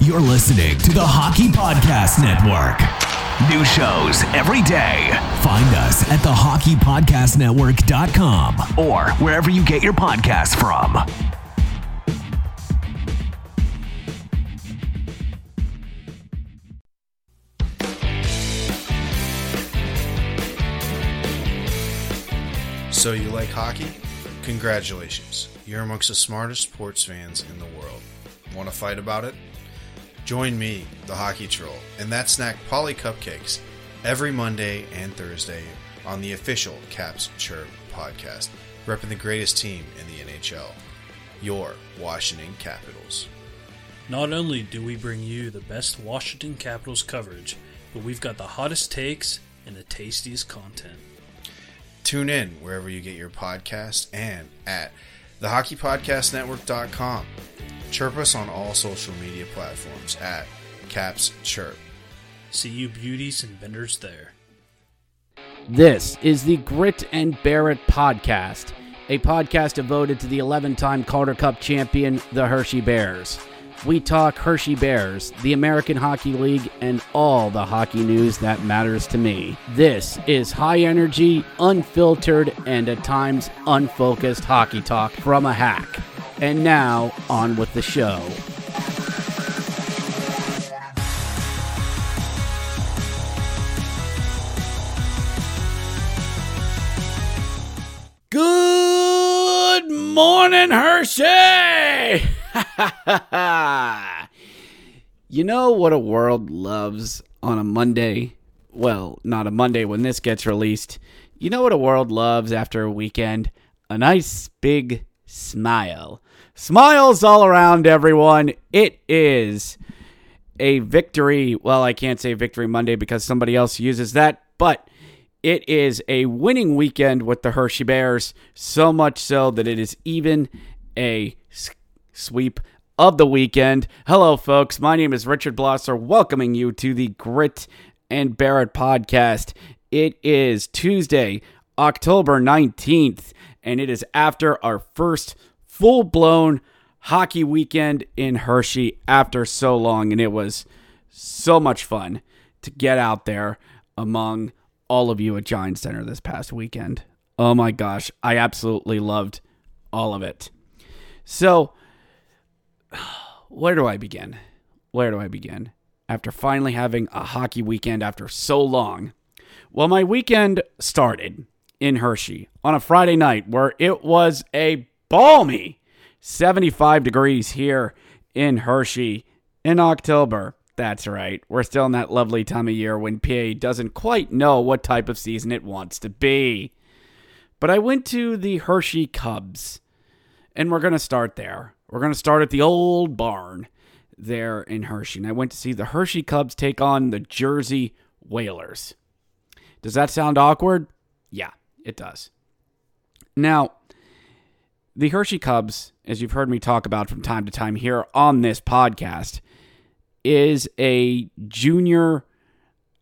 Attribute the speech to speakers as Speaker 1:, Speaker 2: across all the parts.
Speaker 1: You're listening to the Hockey Podcast Network. New shows every day. Find us at thehockeypodcastnetwork.com or wherever you get your podcasts from.
Speaker 2: So you like hockey? Congratulations. You're amongst the smartest sports fans in the world. Want to fight about it? Join me, the Hockey Troll, and that snack Polly Cupcakes every Monday and Thursday on the official Caps Chirp podcast, repping the greatest team in the NHL, your Washington Capitals.
Speaker 3: Not only do we bring you the best Washington Capitals coverage, but we've got the hottest takes and the tastiest content.
Speaker 2: Tune in wherever you get your podcast and at thehockeypodcastnetwork.com. Chirp us on all social media platforms at Caps Chirp.
Speaker 3: See you beauties and benders there.
Speaker 4: This is the Grit and Bear It podcast, a podcast devoted to the 11 time Calder Cup champion, the Hershey Bears. We talk Hershey Bears, the American Hockey League, and all the hockey news that matters to me. This is high energy, unfiltered, and at times unfocused hockey talk from a hack. And now, on with the show. Good morning, Hershey! you know what a world loves on a Monday? Well, not a Monday when this gets released. You know what a world loves after a weekend? A nice big smile. Smiles all around everyone. It is a victory. Well, I can't say victory Monday because somebody else uses that, but it is a winning weekend with the Hershey Bears, so much so that it is even a sweep of the weekend. Hello, folks. My name is Richard Blosser, welcoming you to the Grit and Bear It podcast. It is Tuesday, October 19th, and it is after our first full blown hockey weekend in Hershey after so long, and it was so much fun to get out there among all of you at Giant Center this past weekend. Oh my gosh, I absolutely loved all of it. So, where do I begin? Where do I begin? After finally having a hockey weekend after so long. Well, my weekend started in Hershey on a Friday night where it was a balmy 75 degrees here in Hershey in October. That's right. We're still in that lovely time of year when PA doesn't quite know what type of season it wants to be. But I went to the Hershey Cubs, and we're going to start there. We're going to start at the old barn there in Hershey. And I went to see the Hershey Cubs take on the Jersey Whalers. Does that sound awkward? Yeah, it does. Now, the Hershey Cubs, as you've heard me talk about from time to time here on this podcast, is a junior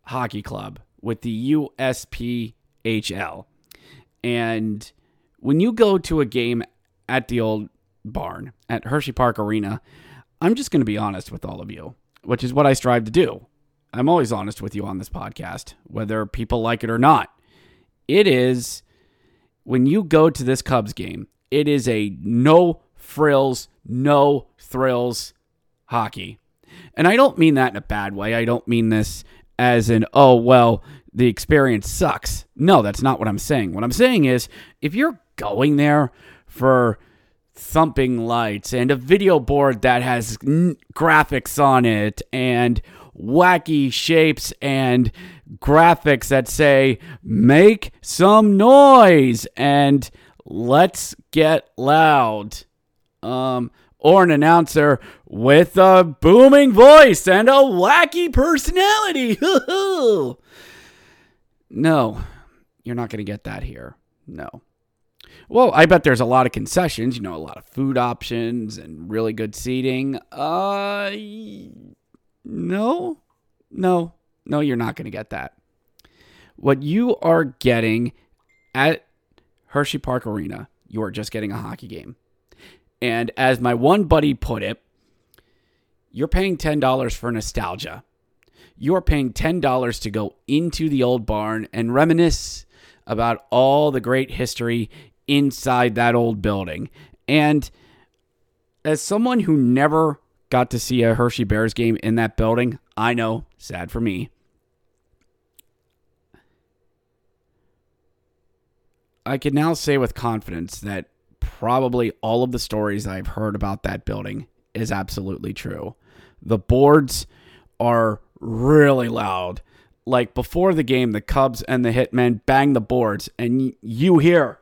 Speaker 4: hockey club with the USPHL. And when you go to a game at the old barn at Hershey Park Arena, I'm just going to be honest with all of you, which is what I strive to do. I'm always honest with you on this podcast, whether people like it or not. It is when you go to this Cubs game, it is a no frills, no thrills hockey. And I don't mean that in a bad way. I don't mean this as an, oh, well, the experience sucks. No, that's not what I'm saying. What I'm saying is if you're going there for thumping lights and a video board that has n- graphics on it and wacky shapes and graphics that say, make some noise and let's get loud. Um, or an announcer with a booming voice and a wacky personality. no, you're not going to get that here. No. Well, I bet there's a lot of concessions, you know, a lot of food options and really good seating. Uh no. No. No, you're not going to get that. What you are getting at Hershey Park Arena, you are just getting a hockey game. And as my one buddy put it, you're paying $10 for nostalgia. You're paying $10 to go into the old barn and reminisce about all the great history inside that old building. And as someone who never got to see a Hershey Bears game in that building, I know, sad for me. I can now say with confidence that probably all of the stories I've heard about that building is absolutely true. The boards are really loud. Like before the game, the Cubs and the Hitmen bang the boards, and you hear.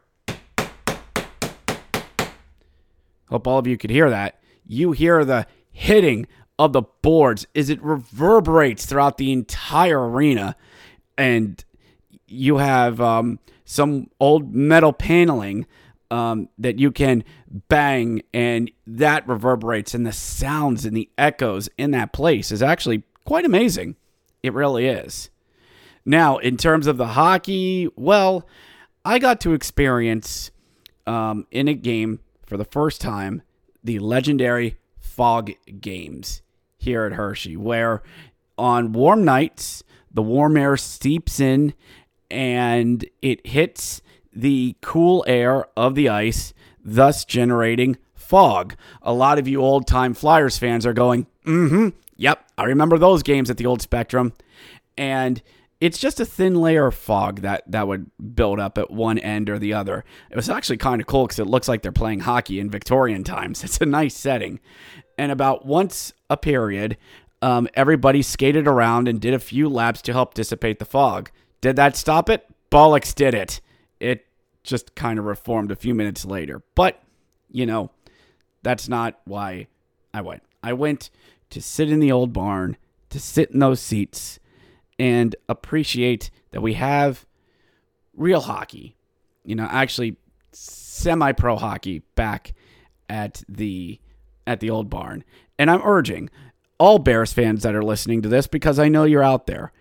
Speaker 4: Hope all of you could hear that. You hear the hitting of the boards as it reverberates throughout the entire arena. And you have um, some old metal paneling um, that you can bang, and that reverberates, and the sounds and the echoes in that place is actually quite amazing. It really is. Now, in terms of the hockey, well, I got to experience um, in a game for the first time the legendary fog games here at Hershey, where on warm nights, the warm air seeps in and it hits the cool air of the ice, thus generating fog. A lot of you old time Flyers fans are going, mm hmm, yep, I remember those games at the old Spectrum. And it's just a thin layer of fog that, that would build up at one end or the other. It was actually kind of cool because it looks like they're playing hockey in Victorian times. It's a nice setting. And about once a period, um, everybody skated around and did a few laps to help dissipate the fog. Did that stop it? Bollocks did it. It just kind of reformed a few minutes later. But, you know, that's not why I went. I went to sit in the old barn, to sit in those seats, and appreciate that we have real hockey. You know, actually semi pro hockey back at the at the old barn. And I'm urging all Bears fans that are listening to this because I know you're out there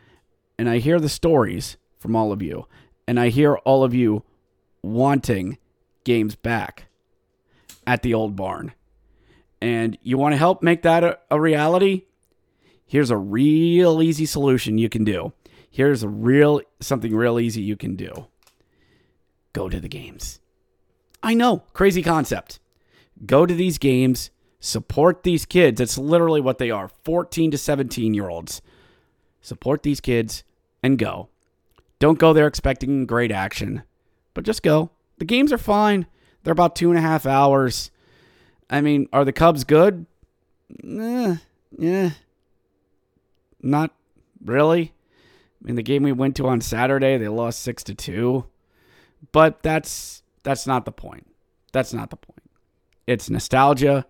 Speaker 4: and I hear the stories from all of you, and I hear all of you wanting games back at the old barn. And you want to help make that a, a reality? Here's a real easy solution you can do. Here's a real something real easy you can do. Go to the games. I know, crazy concept. Go to these games, support these kids. It's literally what they are 14 to 17 year olds support these kids, and go. Don't go there expecting great action, but just go. The games are fine. They're about two and a half hours. I mean, are the Cubs good? Eh, yeah. Not really. I mean, the game we went to on Saturday, they lost six to two. But that's that's not the point. That's not the point. It's nostalgia,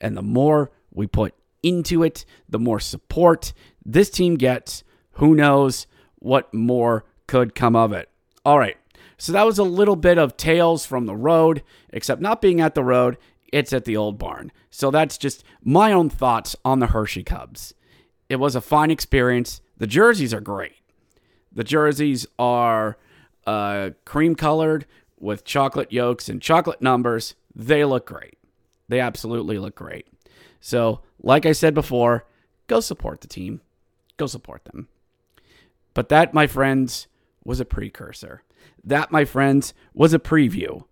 Speaker 4: and the more we put into it, the more support this team gets. Who knows what more could come of it? All right. So that was a little bit of tales from the road, except not being at the road, it's at the old barn. So that's just my own thoughts on the Hershey Cubs. It was a fine experience. The jerseys are great. The jerseys are uh, cream colored with chocolate yokes and chocolate numbers. They look great. They absolutely look great. So, like I said before, go support the team. Go support them. But that, my friends, was a precursor. That, my friends, was a preview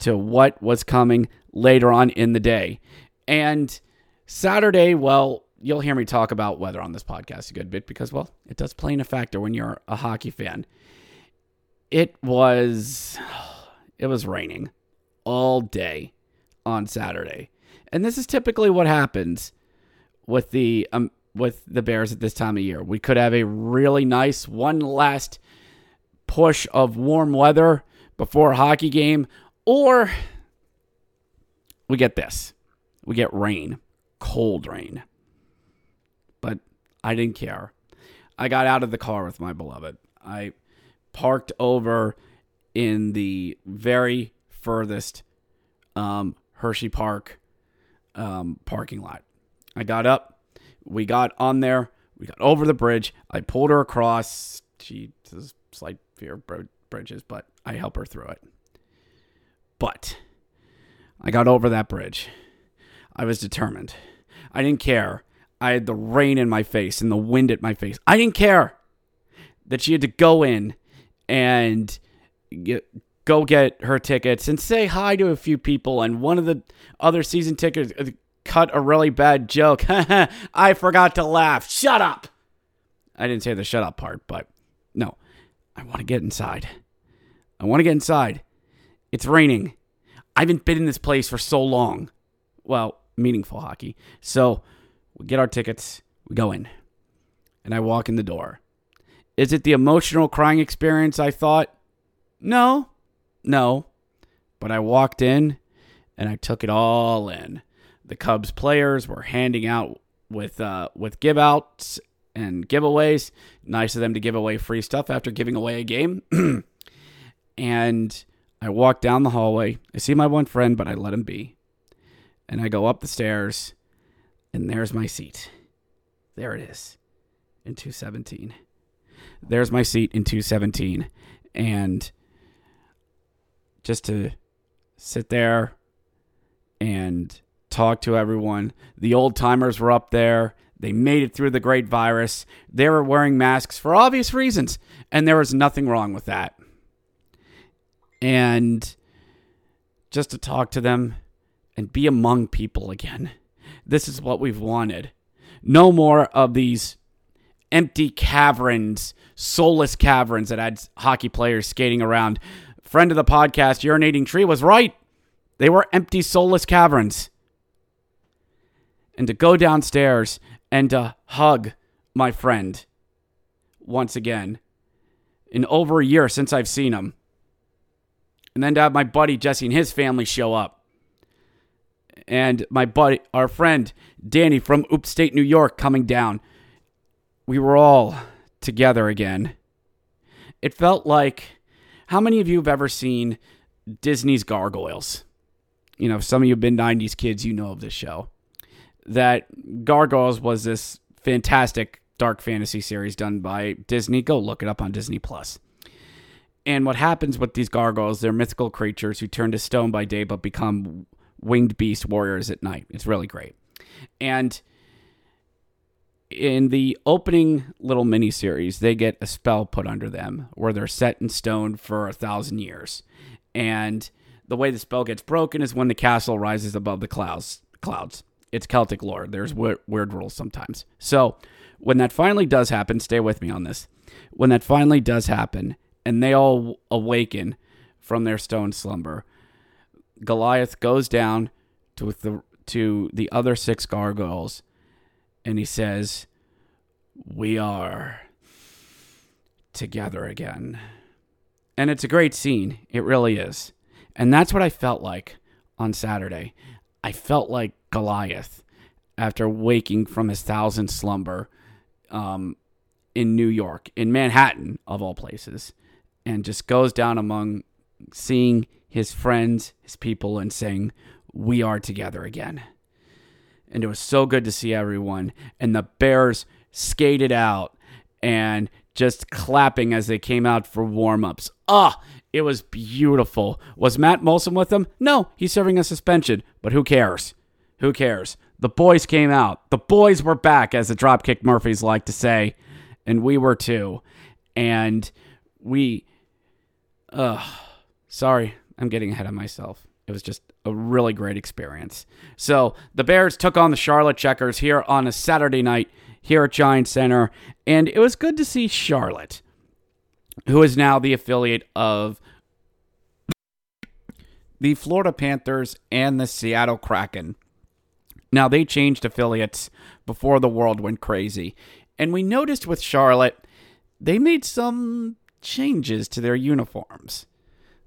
Speaker 4: to what was coming later on in the day. And Saturday, well, you'll hear me talk about weather on this podcast a good bit because, well, it does play in a factor when you're a hockey fan. It was it was raining all day on Saturday. And this is typically what happens with the um, with the Bears at this time of year. We could have a really nice one last push of warm weather before a hockey game, or we get this. we get rain, cold rain. But I didn't care. I got out of the car with my beloved. I parked over in the very furthest um, Hershey Park um, parking lot. I got up. We got on there. We got over the bridge. I pulled her across. She has slight fear of bridges, but I help her through it. But I got over that bridge. I was determined. I didn't care. I had the rain in my face and the wind at my face. I didn't care that she had to go in and get, go get her tickets and say hi to a few people. And one of the other season tickets uh, cut a really bad joke. I forgot to laugh. Shut up. I didn't say the shut up part, but no, I want to get inside. I want to get inside. It's raining. I haven't been in this place for so long. Well, meaningful hockey. So we get our tickets, we go in, and I walk in the door. Is it the emotional crying experience I thought? No, no. But I walked in and I took it all in. The Cubs players were handing out with uh, with give outs and giveaways. Nice of them to give away free stuff after giving away a game. and I walk down the hallway. I see my one friend, but I let him be. And I go up the stairs, and there's my seat. There it is in 217. There's my seat in 217. And just to sit there and talk to everyone. The old timers were up there. They made it through the great virus. They were wearing masks for obvious reasons, and there was nothing wrong with that. And just to talk to them and be among people again. This is what we've wanted. No more of these empty caverns, soulless caverns that had hockey players skating around. Friend of the podcast, Urinating Tree, was right. They were empty, soulless caverns. And to go downstairs and to hug my friend once again in over a year since I've seen him. And then to have my buddy Jesse and his family show up. And my buddy, our friend Danny from upstate New York coming down. We were all together again. It felt like how many of you have ever seen Disney's Gargoyles? You know, some of you have been 90s kids, you know of this show. That Gargoyles was this fantastic dark fantasy series done by Disney. Go look it up on Disney Plus. And what happens with these gargoyles, they're mythical creatures who turn to stone by day but become winged beast warriors at night. It's really great. And in the opening little mini series, they get a spell put under them where they're set in stone for a thousand years. And the way the spell gets broken is when the castle rises above the clouds. Clouds. It's Celtic lore. There's weird, weird rules sometimes. So when that finally does happen, stay with me on this. When that finally does happen, and they all awaken from their stone slumber, Goliath goes down to the to the other six gargoyles and he says, We are together again. And it's a great scene. It really is. And that's what I felt like on Saturday. I felt like Goliath after waking from his thousand slumber um, in New York, in Manhattan, of all places, and just goes down among seeing his friends, his people, and saying, We are together again and it was so good to see everyone. And the Bears skated out and just clapping as they came out for warm ups. Ah, it was beautiful. Was Matt Moulson with them? No, he's serving a suspension, but who cares? Who cares? The boys came out. The boys were back, as the Dropkick Murphys like to say, and we were too. And we, uh, sorry, I'm getting ahead of myself. It was just a really great experience. So the Bears took on the Charlotte Checkers here on a Saturday night here at Giant Center, and it was good to see Charlotte, who is now the affiliate of the Florida Panthers and the Seattle Kraken. Now they changed affiliates before the world went crazy, and we noticed with Charlotte they made some changes to their uniforms.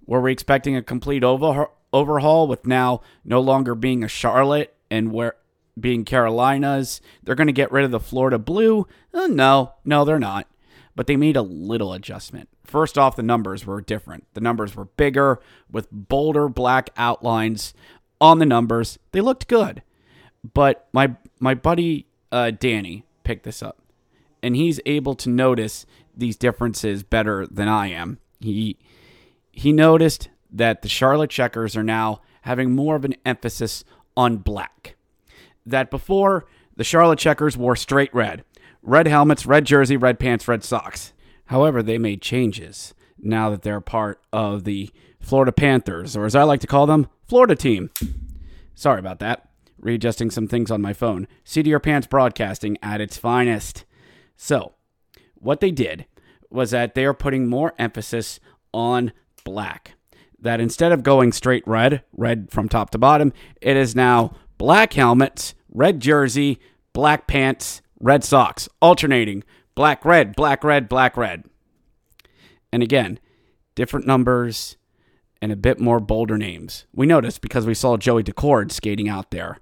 Speaker 4: Were we expecting a complete overhaul? with now no longer being a Charlotte and where being Carolinas, they're going to get rid of the Florida blue. Uh, no, no, they're not. But they made a little adjustment. First off, the numbers were different. The numbers were bigger with bolder black outlines on the numbers. They looked good. But my my buddy uh, Danny picked this up, and he's able to notice these differences better than I am. He he noticed that the Charlotte Checkers are now having more of an emphasis on black. That before, the Charlotte Checkers wore straight red red helmets, red jersey, red pants, red socks. However, they made changes now that they're part of the Florida Panthers, or as I like to call them, Florida team. Sorry about that. Readjusting some things on my phone. See to Your Pants Broadcasting at its finest. So, what they did was that they are putting more emphasis on black. That instead of going straight red, red from top to bottom, it is now black helmets, red jersey, black pants, red socks, alternating black, red, black, red, black, red. And again, different numbers and a bit more bolder names. We noticed because we saw Joey Daccord skating out there,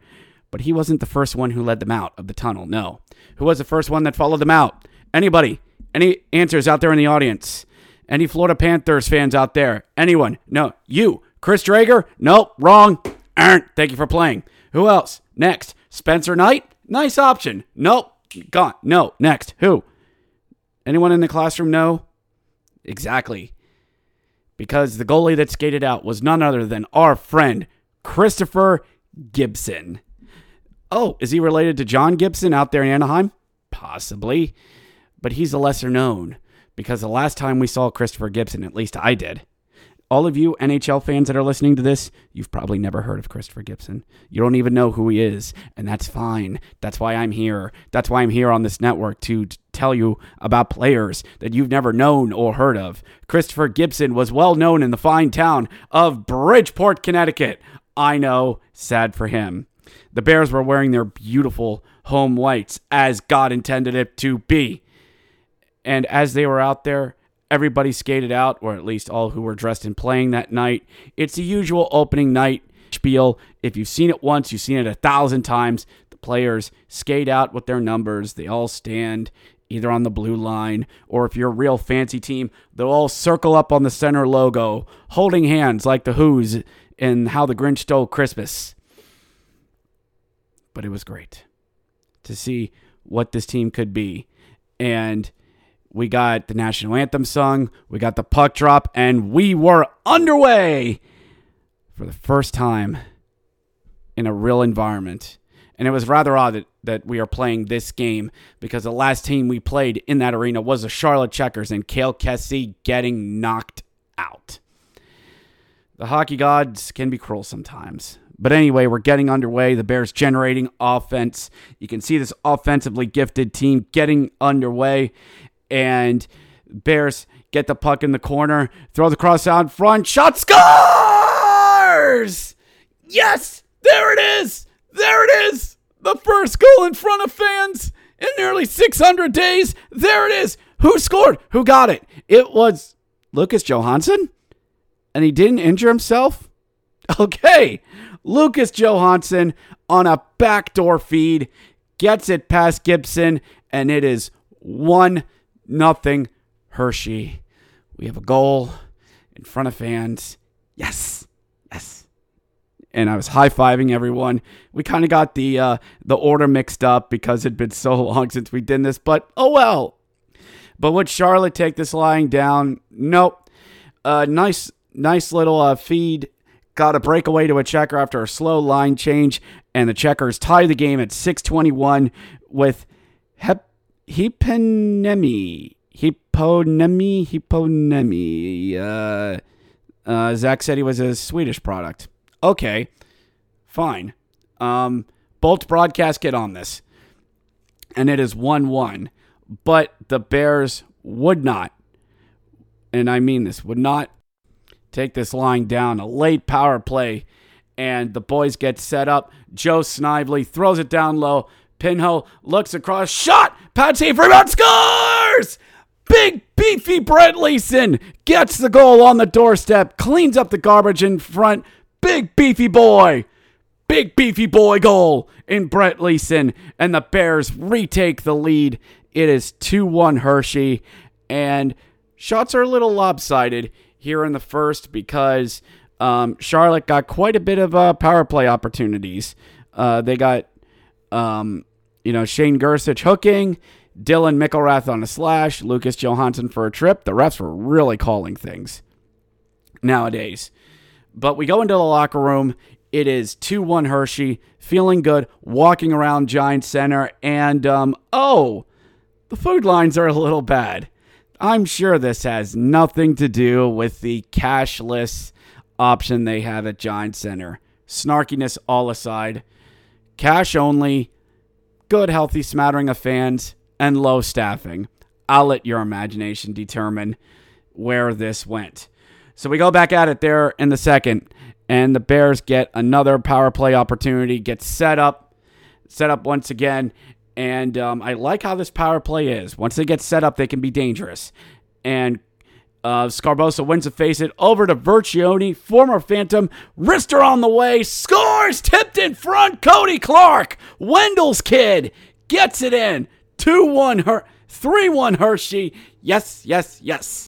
Speaker 4: but he wasn't the first one who led them out of the tunnel. No. Who was the first one that followed them out? Anybody? Any answers out there in the audience? Any Florida Panthers fans out there? Anyone? No. You. Chris Driedger? Nope. Wrong. Aren't. Thank you for playing. Who else? Next. Spencer Knight? Nice option. Nope. Gone. No. Next. Who? Anyone in the classroom know? Exactly. Because the goalie that skated out was none other than our friend, Christopher Gibson. Oh, is he related to John Gibson out there in Anaheim? Possibly. But he's a lesser known because the last time we saw Christopher Gibson, at least I did, all of you NHL fans that are listening to this, you've probably never heard of Christopher Gibson. You don't even know who he is, and that's fine. That's why I'm here. That's why I'm here on this network to tell you about players that you've never known or heard of. Christopher Gibson was well known in the fine town of Bridgeport, Connecticut. I know, sad for him. The Bears were wearing their beautiful home whites as God intended it to be. And as they were out there, everybody skated out, or at least all who were dressed in playing that night. It's the usual opening night spiel. If you've seen it once, you've seen it a thousand times. The players skate out with their numbers. They all stand either on the blue line, or if you're a real fancy team, they'll all circle up on the center logo, holding hands like the Who's in How the Grinch Stole Christmas. But it was great to see what this team could be. And we got the national anthem sung, we got the puck drop, and we were underway for the first time in a real environment. And it was rather odd that, that we are playing this game because the last team we played in that arena was the Charlotte Checkers and Kale Kessy getting knocked out. The hockey gods can be cruel sometimes. But anyway, we're getting underway. The Bears generating offense. You can see this offensively gifted team getting underway and Bears get the puck in the corner, throw the cross out front, shot scores! Yes, there it is. There it is. The first goal in front of fans in nearly 600 days. There it is. Who scored? Who got it? It was Lucas Johansson, and he didn't injure himself. Okay, Lucas Johansson on a backdoor feed gets it past Gibson, and it is one nothing Hershey. We have a goal in front of fans. Yes, yes. And I was high fiving everyone. We kind of got the uh, the order mixed up because it'd been so long since we did this, but oh well. But would Charlotte take this lying down? Nope. Uh, nice, nice little uh, feed. Got a breakaway to a checker after a slow line change, and the checkers tie the game at 621 with Hep Heponiemi. Heponiemi. Heponiemi. Uh, uh, Zach said he was a Swedish product. Okay, fine. Um, Bolt broadcast get on this. And it is 1 1. But the Bears would not, and I mean this, would not take this line down. A late power play, and the boys get set up. Joe Snively throws it down low. Pinho looks across, shot, save, rebound, scores! Big beefy Brett Leason gets the goal on the doorstep, cleans up the garbage in front. Big beefy boy. big beefy boy goal in Brett Leason, and the Bears retake the lead. It is 2 1 Hershey, and shots are a little lopsided here in the first because um, Charlotte got quite a bit of uh, power play opportunities. Uh, they got, um, you know, Shane Gersich hooking, Dylan McIlrath on a slash, Lucas Johansson for a trip. The refs were really calling things nowadays. But we go into the locker room. It is 2 1 Hershey, feeling good, walking around Giant Center, and um, oh, the food lines are a little bad. I'm sure this has nothing to do with the cashless option they have at Giant Center. Snarkiness all aside, cash only, good, healthy smattering of fans, and low staffing. I'll let your imagination determine where this went. So we go back at it there in the second, and the Bears get another power play opportunity, get set up, set up once again. And um, I like how this power play is. Once they get set up, they can be dangerous. And uh, Sgarbossa wins the face it over to Vecchione, former Phantom. Wrister on the way, scores, tipped in front. Kody Clark, Wendel's kid, gets it in. 2 1 Her 3 1 Hershey. Yes, yes, yes.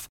Speaker 5: off.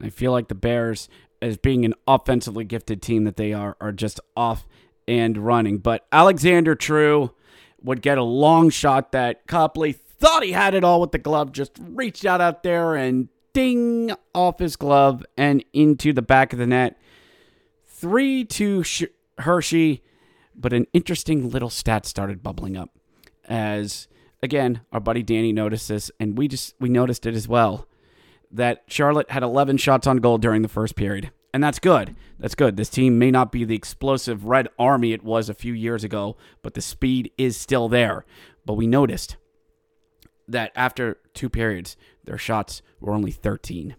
Speaker 4: I feel like the Bears, as being an offensively gifted team that they are, are just off and running. But Alexander True would get a long shot that Copley thought he had it all with the glove, just reached out out there and ding off his glove and into the back of the net. Three to Hershey, but an interesting little stat started bubbling up as again our buddy Danny noticed this, and we just we noticed it as well that Charlotte had 11 shots on goal during the first period. And that's good. That's good. This team may not be the explosive Red Army it was a few years ago, but the speed is still there. But we noticed that after two periods, their shots were only 13.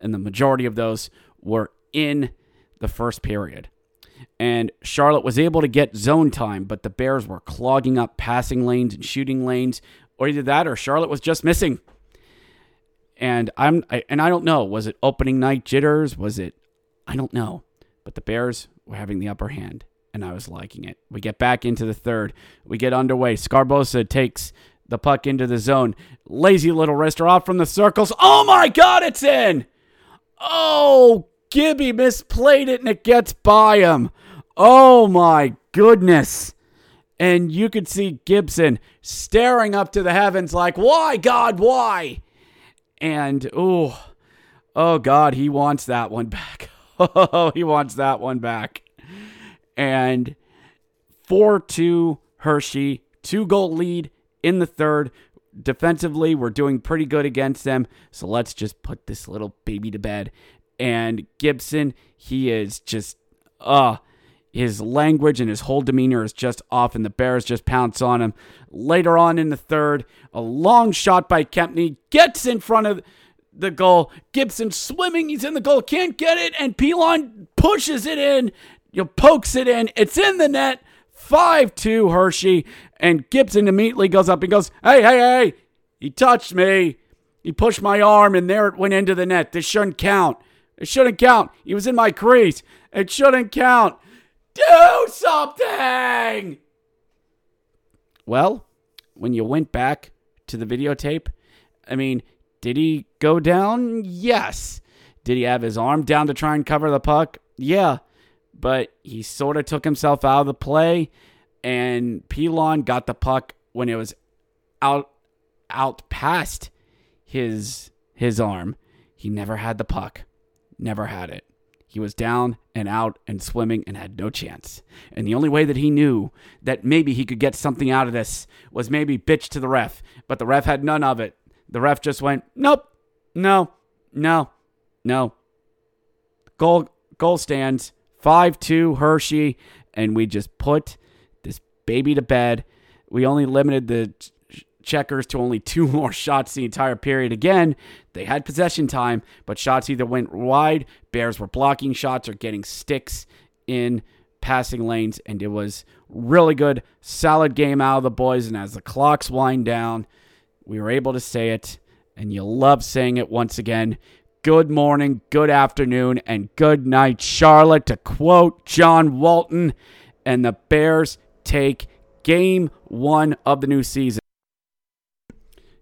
Speaker 4: And the majority of those were in the first period. And Charlotte was able to get zone time, but the Bears were clogging up passing lanes and shooting lanes, or either that or Charlotte was just missing and I'm I, and I don't know. Was it opening night jitters? Was it? I don't know. But the Bears were having the upper hand, and I was liking it. We get back into the third. We get underway. Sgarbossa takes the puck into the zone. Lazy little wrister off from the circles. Oh my God! It's in. Oh, Gibby misplayed it, and it gets by him. Oh my goodness. And you could see Gibson staring up to the heavens like, why, God, why? And oh, oh God, he wants that one back. Oh, he wants that one back. And 4 2 Hershey, two goal lead in the third. Defensively, we're doing pretty good against them. So let's just put this little baby to bed. And Gibson, he is just, uh, his language and his whole demeanor is just off, and the Bears just pounce on him. Later on in the third, a long shot by Kempny gets in front of the goal. Gibson swimming, he's in the goal, can't get it, and Pilon pushes it in, you know, pokes it in. It's in the net. 5 2 Hershey. And Gibson immediately goes up and goes, Hey, hey, hey, he touched me. He pushed my arm, and there it went into the net. This shouldn't count. It shouldn't count. He was in my crease. It shouldn't count. Do something! Well, when you went back to the videotape, I mean, did he go down? Yes. Did he have his arm down to try and cover the puck? Yeah. but he sort of took himself out of the play, and Pilon got the puck when it was out out past his his arm. He never had the puck. Never had it. He was down and out and swimming and had no chance. And the only way that he knew that maybe he could get something out of this was maybe bitch to the ref. But the ref had none of it. The ref just went, nope, no, no, no. Goal, goal stands 5 2 Hershey. And we just put this baby to bed. We only limited the checkers to only two more shots the entire period. Again, they had possession time, but shots either went wide, Bears were blocking shots or getting sticks in passing lanes, and it was really good, solid game out of the boys. And as the clocks wind down, we were able to say it, and you love saying it once again. Good morning, good afternoon, and good night, Charlotte, to quote John Walton. And the Bears take game one of the new season.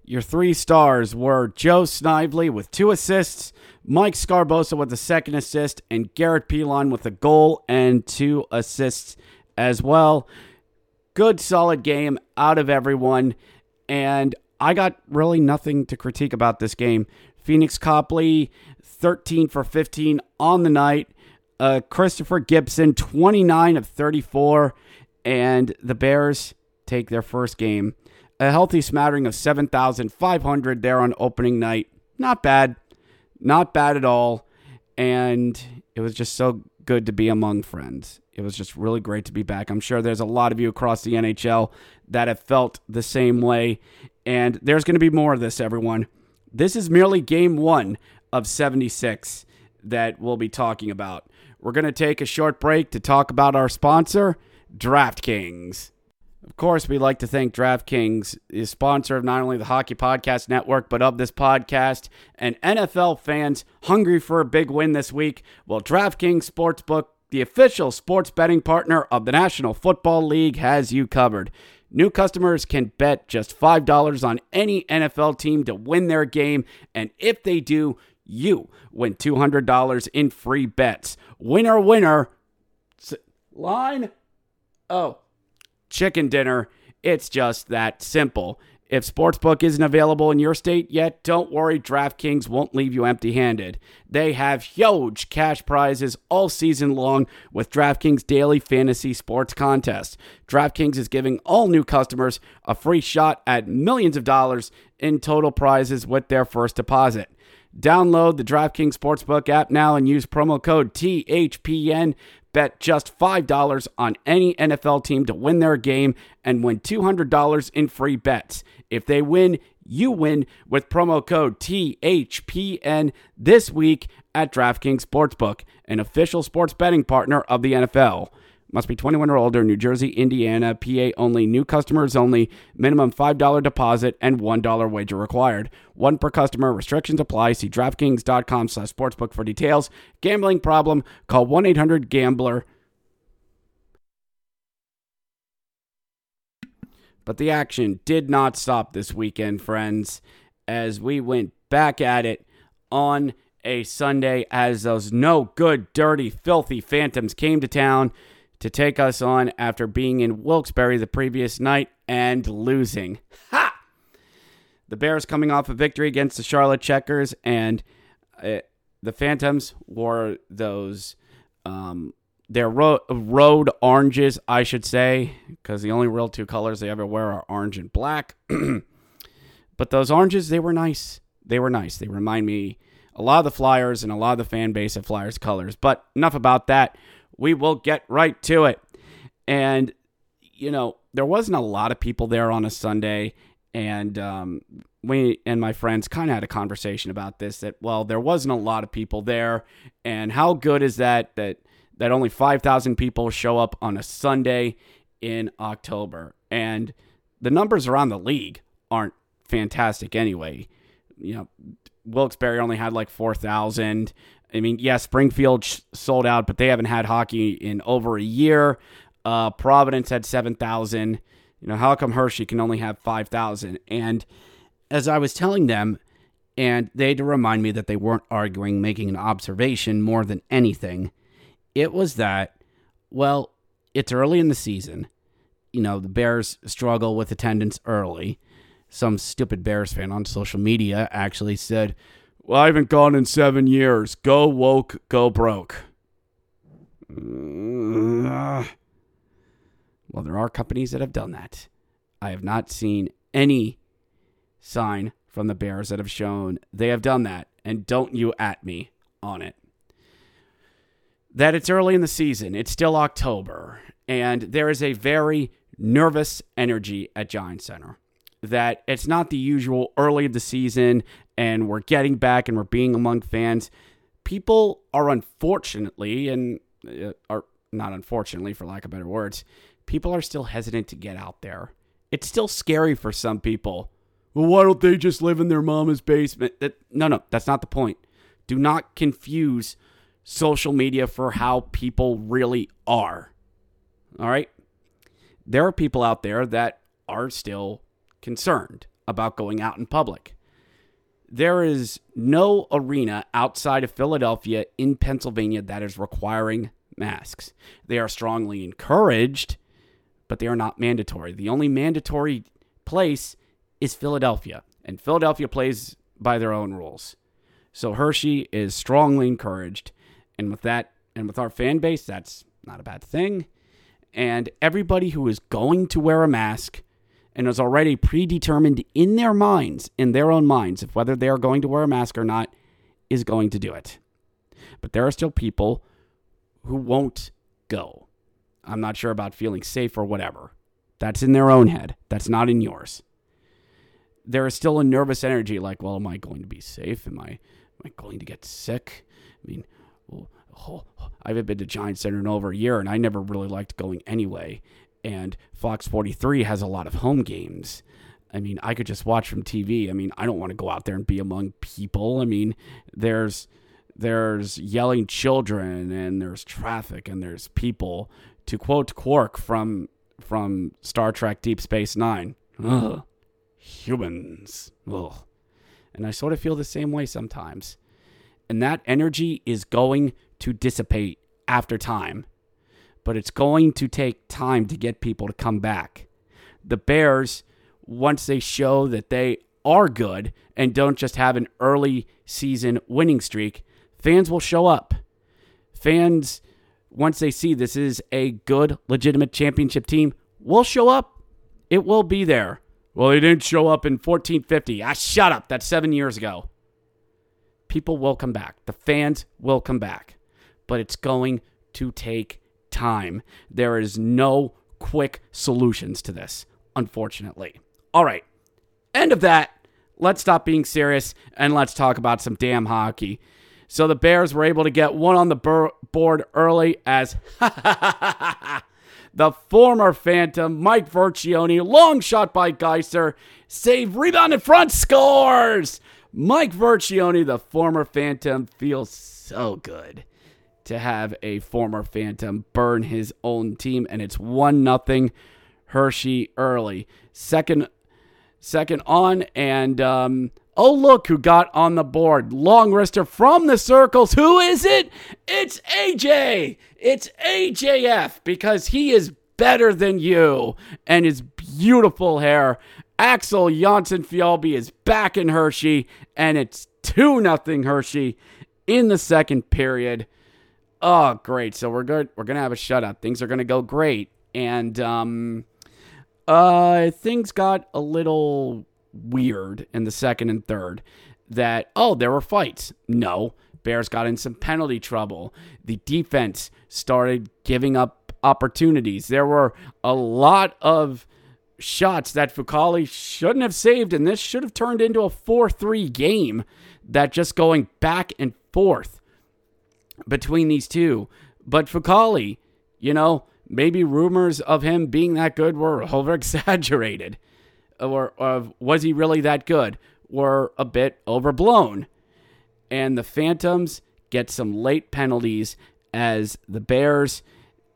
Speaker 4: Your three stars were Joe Snively with two assists, Mike Sgarbossa with the second assist, and Garrett Pilon with a goal and two assists as well. Good, solid game out of everyone. And I got really nothing to critique about this game. Pheonix Copley, 13 for 15 on the night. Uh, Christopher Gibson, 29 of 34. And the Bears take their first game a healthy smattering of 7,500 there on opening night. Not bad. Not bad at all. And it was just so good to be among friends. It was just really great to be back. I'm sure there's a lot of you across the NHL that have felt the same way. And there's going to be more of this, everyone. This is merely game one of 76 that we'll be talking about. We're going to take a short break to talk about our sponsor, DraftKings. Of course, we'd like to thank DraftKings, the sponsor of not only the Hockey Podcast Network, but of this podcast. And NFL fans hungry for a big win this week? Well, DraftKings Sportsbook, the official sports betting partner of the National Football League, has you covered. New customers can bet just $5 on any NFL team to win their game. And if they do, you win $200 in free bets. Winner, winner. Line? Oh chicken dinner. It's just that simple. If Sportsbook isn't available in your state yet, don't worry, DraftKings won't leave you empty handed. They have huge cash prizes all season long with DraftKings Daily Fantasy Sports Contest. DraftKings is giving all new customers a free shot at millions of dollars in total prizes with their first deposit. Download the DraftKings Sportsbook app now and use promo code THPN Bet just $5 on any NFL team to win their game and win $200 in free bets. If they win, you win with promo code THPN this week at DraftKings Sportsbook, an official sports betting partner of the NFL. Must be 21 or older, New Jersey, Indiana, PA only, new customers only, minimum $5 deposit and $1 wager required. One per customer, restrictions apply. See DraftKings.com slash sportsbook for details. Gambling problem, call 1-800-GAMBLER. But the action did not stop this weekend, friends, as we went back at it on a Sunday as those no good, dirty, filthy Phantoms came to town to take us on after being in Wilkes-Barre the previous night and losing. Ha! The Bears coming off a victory against the Charlotte Checkers, and uh, the Phantoms wore those um, their ro- road oranges, I should say, because the only real two colors they ever wear are orange and black. but those oranges, they were nice. They were nice. They remind me a lot of the Flyers and a lot of the fan base of Flyers colors. But enough about that we will get right to it. And, you know, there wasn't a lot of people there on a Sunday. And um, we and my friends kind of had a conversation about this that, well, there wasn't a lot of people there. And how good is that that, that only 5,000 people show up on a Sunday in October? And the numbers around the league aren't fantastic anyway. You know, Wilkes-Barre only had like 4,000. I mean, yeah, Springfield sold out, but they haven't had hockey in over a year. Uh, Providence had 7,000. You know, how come Hershey can only have 5,000? And as I was telling them, and they had to remind me that they weren't arguing, making an observation more than anything, it was that Well, it's early in the season. You know, the Bears struggle with attendance early. Some stupid Bears fan on social media actually said, Well, I haven't gone in seven years. Go woke, go broke. Uh, well, there are companies that have done that. I have not seen any sign from the Bears that have shown they have done that. And don't you at me on it. That it's early in the season, it's still October, and there is a very nervous energy at Giant Center. That it's not the usual early of the season and we're getting back and we're being among fans. People are unfortunately, and uh, are not unfortunately, for lack of better words, people are still hesitant to get out there. It's still scary for some people. Well, why don't they just live in their mama's basement? That, no, no, that's not the point. Do not confuse social media for how people really are. All right? There are people out there that are still concerned about going out in public. There is no arena outside of Philadelphia in Pennsylvania that is requiring masks. They are strongly encouraged, but they are not mandatory. The only mandatory place is Philadelphia, and Philadelphia plays by their own rules. So Hershey is strongly encouraged, and with that, and with our fan base, that's not a bad thing. And everybody who is going to wear a mask and is already predetermined in their minds, in their own minds, if whether they are going to wear a mask or not, is going to do it. But there are still people who won't go. I'm not sure about feeling safe or whatever. That's in their own head. That's not in yours. There is still a nervous energy like, well, am I going to be safe? Am I am I going to get sick? I mean, well, oh, oh I haven't been to Giant Center in over a year, and I never really liked going anyway. And Fox 43 has a lot of home games. I mean, I could just watch from TV. I mean, I don't want to go out there and be among people. I mean, there's there's yelling children and there's traffic and there's people. To quote Quark from from Star Trek Deep Space Nine, Ugh, humans. Ugh. And I sort of feel the same way sometimes. And that energy is going to dissipate after time. But it's going to take time to get people to come back. The Bears, once they show that they are good and don't just have an early season winning streak, fans will show up. Fans, once they see this is a good, legitimate championship team, will show up. It will be there. Well, they didn't show up in 1450. Ah, shut up. That's seven years ago. People will come back. The fans will come back. But it's going to take time. There is no quick solutions to this, unfortunately. All right. End of that. Let's stop being serious and let's talk about some damn hockey. So the Bears were able to get one on the bur- board early as the former Phantom, Mike Vecchione, long shot by Geisser, save, rebound in front, scores! Mike Vecchione, the former Phantom, feels so good to have a former Phantom burn his own team, and it's one nothing Hershey early. Second, second on, and um, oh look who got on the board. Long wrister from the circles. Who is it? It's AJ. It's AJF because he is better than you, and his beautiful hair. Axel Jonsson Fjallby is back in Hershey, and it's 2 nothing Hershey in the second period. Oh, great. So we're good. We're to have a shutout. Things are to go great. And um uh things got a little weird in the second and third that oh, there were fights. No. Bears got in some penalty trouble. The defense started giving up opportunities. There were a lot of shots that Fucale shouldn't have saved, and this should have turned into a 4 3 game that just going back and forth between these two. But Fucale, you know, maybe rumors of him being that good were over exaggerated. Or, or was he really that good? Were a bit overblown. And the Phantoms get some late penalties as the Bears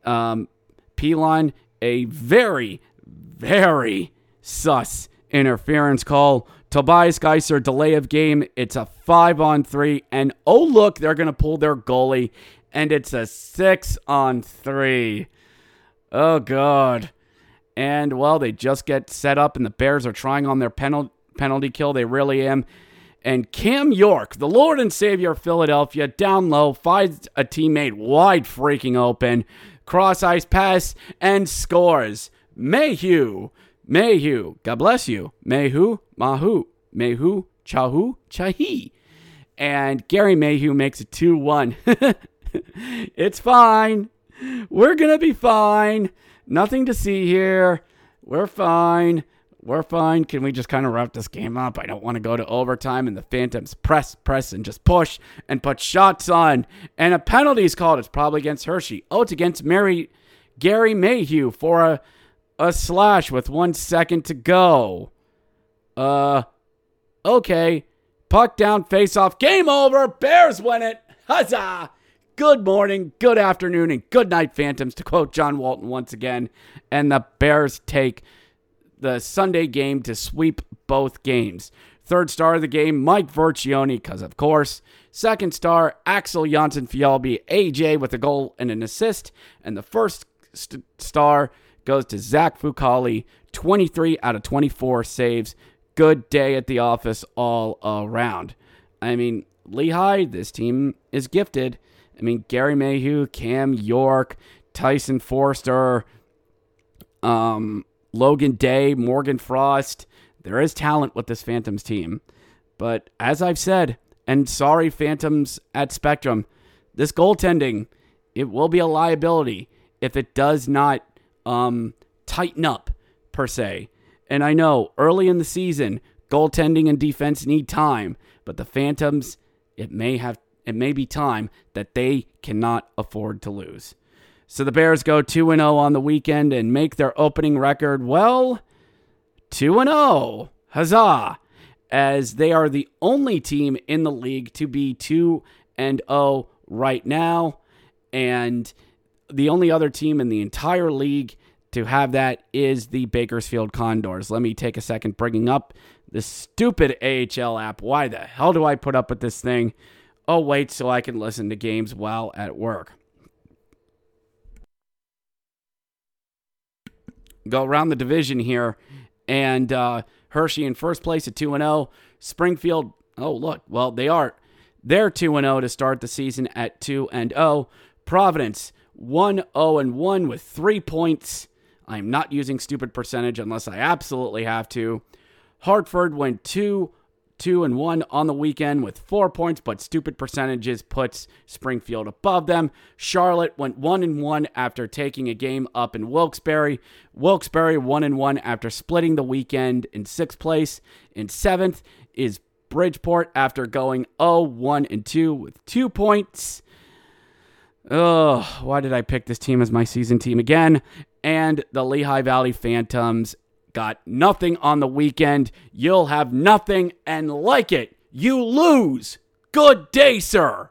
Speaker 4: um, Pilon a very, very sus interference call. Tobias Geisser delay of game. It's a five on three. And oh, look, they're going to pull their goalie. and it's a six on three. Oh, God. And, well, they just get set up, and the Bears are trying on their penalty, penalty kill. They really am. And Cam York, the Lord and Savior of Philadelphia, down low, finds a teammate wide freaking open, cross ice pass, and scores. Mayhew, Mayhew, God bless you. Mayhew, Mahu, Mayhew, Chahu, Chahi. And Gerry Mayhew makes it 2 1. it's fine. We're going to be fine. Nothing to see here. We're fine. We're fine. Can we just kind of wrap this game up? I don't want to go to overtime and the Phantoms press, press, and just push and put shots on. And a penalty is called. It's probably against Hershey. Oh, it's against Mary Gerry Mayhew for a, a slash with one second to go. Uh, okay. Puck down, face off, game over. Bears win it. Huzzah! Good morning, good afternoon, and good night, Phantoms, to quote John Walton once again. And the Bears take the Sunday game to sweep both games. Third star of the game, Mike Vecchione, because of course. Second star, Axel Jonsson Fjallby, AJ with a goal and an assist. And the first st- star goes to Zach Fucale, 23 out of 24 saves. Good day at the office all around. I mean, Lehigh, this team is gifted. I mean, Gerry Mayhew, Cam York, Tyson Foerster, um, Logan Day, Morgan Frost. There is talent with this Phantoms team. But as I've said, and sorry, Phantoms at Spectrum, this goaltending, it will be a liability if it does not um, tighten up, per se. And I know early in the season, goaltending and defense need time, but the Phantoms, it may have it may be time that they cannot afford to lose. So the Bears go 2 0 on the weekend and make their opening record, well, 2 0. Huzzah! As they are the only team in the league to be 2 0 right now. And the only other team in the entire league to have that is the Bakersfield Condors. Let me take a second bringing up the stupid AHL app. Why the hell do I put up with this thing? Oh, wait, so I can listen to games while at work. Go around the division here, and uh, Hershey in first place at 2 0. Springfield, oh, look, well, they are. They're 2 0 to start the season at 2 0. Providence, 1 0 and 1 with three points. I'm not using stupid percentage unless I absolutely have to. Hartford went 2 two and one on the weekend with four points, but stupid percentages puts Springfield above them. Charlotte went one and one after taking a game up in Wilkes-Barre. Wilkes-Barre one and one after splitting the weekend in sixth place. In seventh is Bridgeport after going 0 1 and 2 with two points. Oh, why did I pick this team as my season team again? And the Lehigh Valley Phantoms got nothing on the weekend. You'll have nothing and like it. You lose. Good day, sir.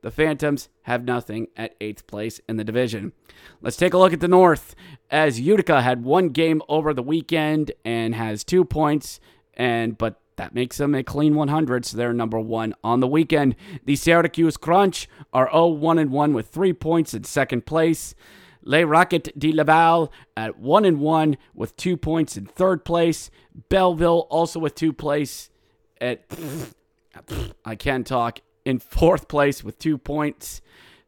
Speaker 4: The Phantoms have nothing at eighth place in the division. Let's take a look at the North, as Utica had one game over the weekend and has two points, and but that makes them a clean 100, so they're number one on the weekend. The Syracuse Crunch are 0 1 1 with three points in second place. Les Rockets de Laval at 1 and 1 with 2 points in third place. Belleville also with 2 place at I can't talk in fourth place with 2 points.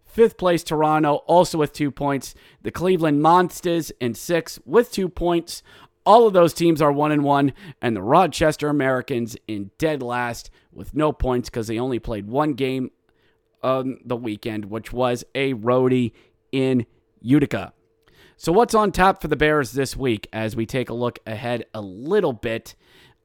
Speaker 4: Fifth place Toronto also with 2 points. The Cleveland Monsters in 6 with 2 points. All of those teams are 1 and 1 and the Rochester Americans in dead last with no points cuz they only played one game on the weekend which was a roadie in Utica. So, what's on tap for the Bears this week as we take a look ahead a little bit?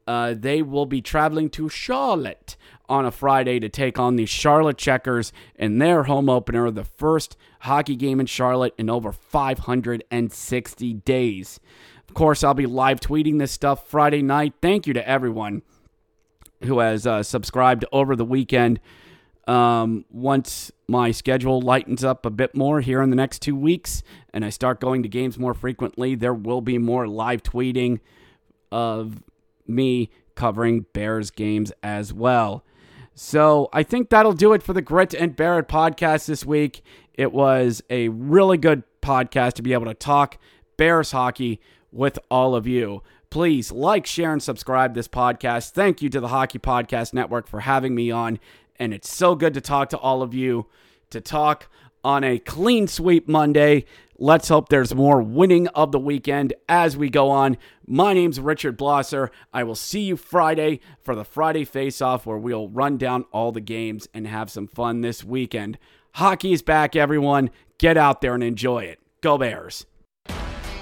Speaker 4: Uh, they will be traveling to Charlotte on a Friday to take on the Charlotte Checkers in their home opener, the first hockey game in Charlotte in over 560 days. Course, I'll be live tweeting this stuff Friday night. Thank you to everyone who has uh, subscribed over the weekend. Um, once my schedule lightens up a bit more here in the next two weeks and I start going to games more frequently, there will be more live tweeting of me covering Bears games as well. So I think that'll do it for the Grit and Bear It podcast this week. It was a really good podcast to be able to talk Bears hockey with all of you. Please like, share, and subscribe this podcast. Thank you to the Hockey Podcast Network for having me on. And it's so good to talk to all of you, to talk on a clean sweep Monday. Let's hope there's more winning of the weekend as we go on. My name's Richard Blosser. I will see you Friday for the Friday Face Off, where we'll run down all the games and have some fun this weekend. Hockey is back, everyone. Get out there and enjoy it. Go Bears.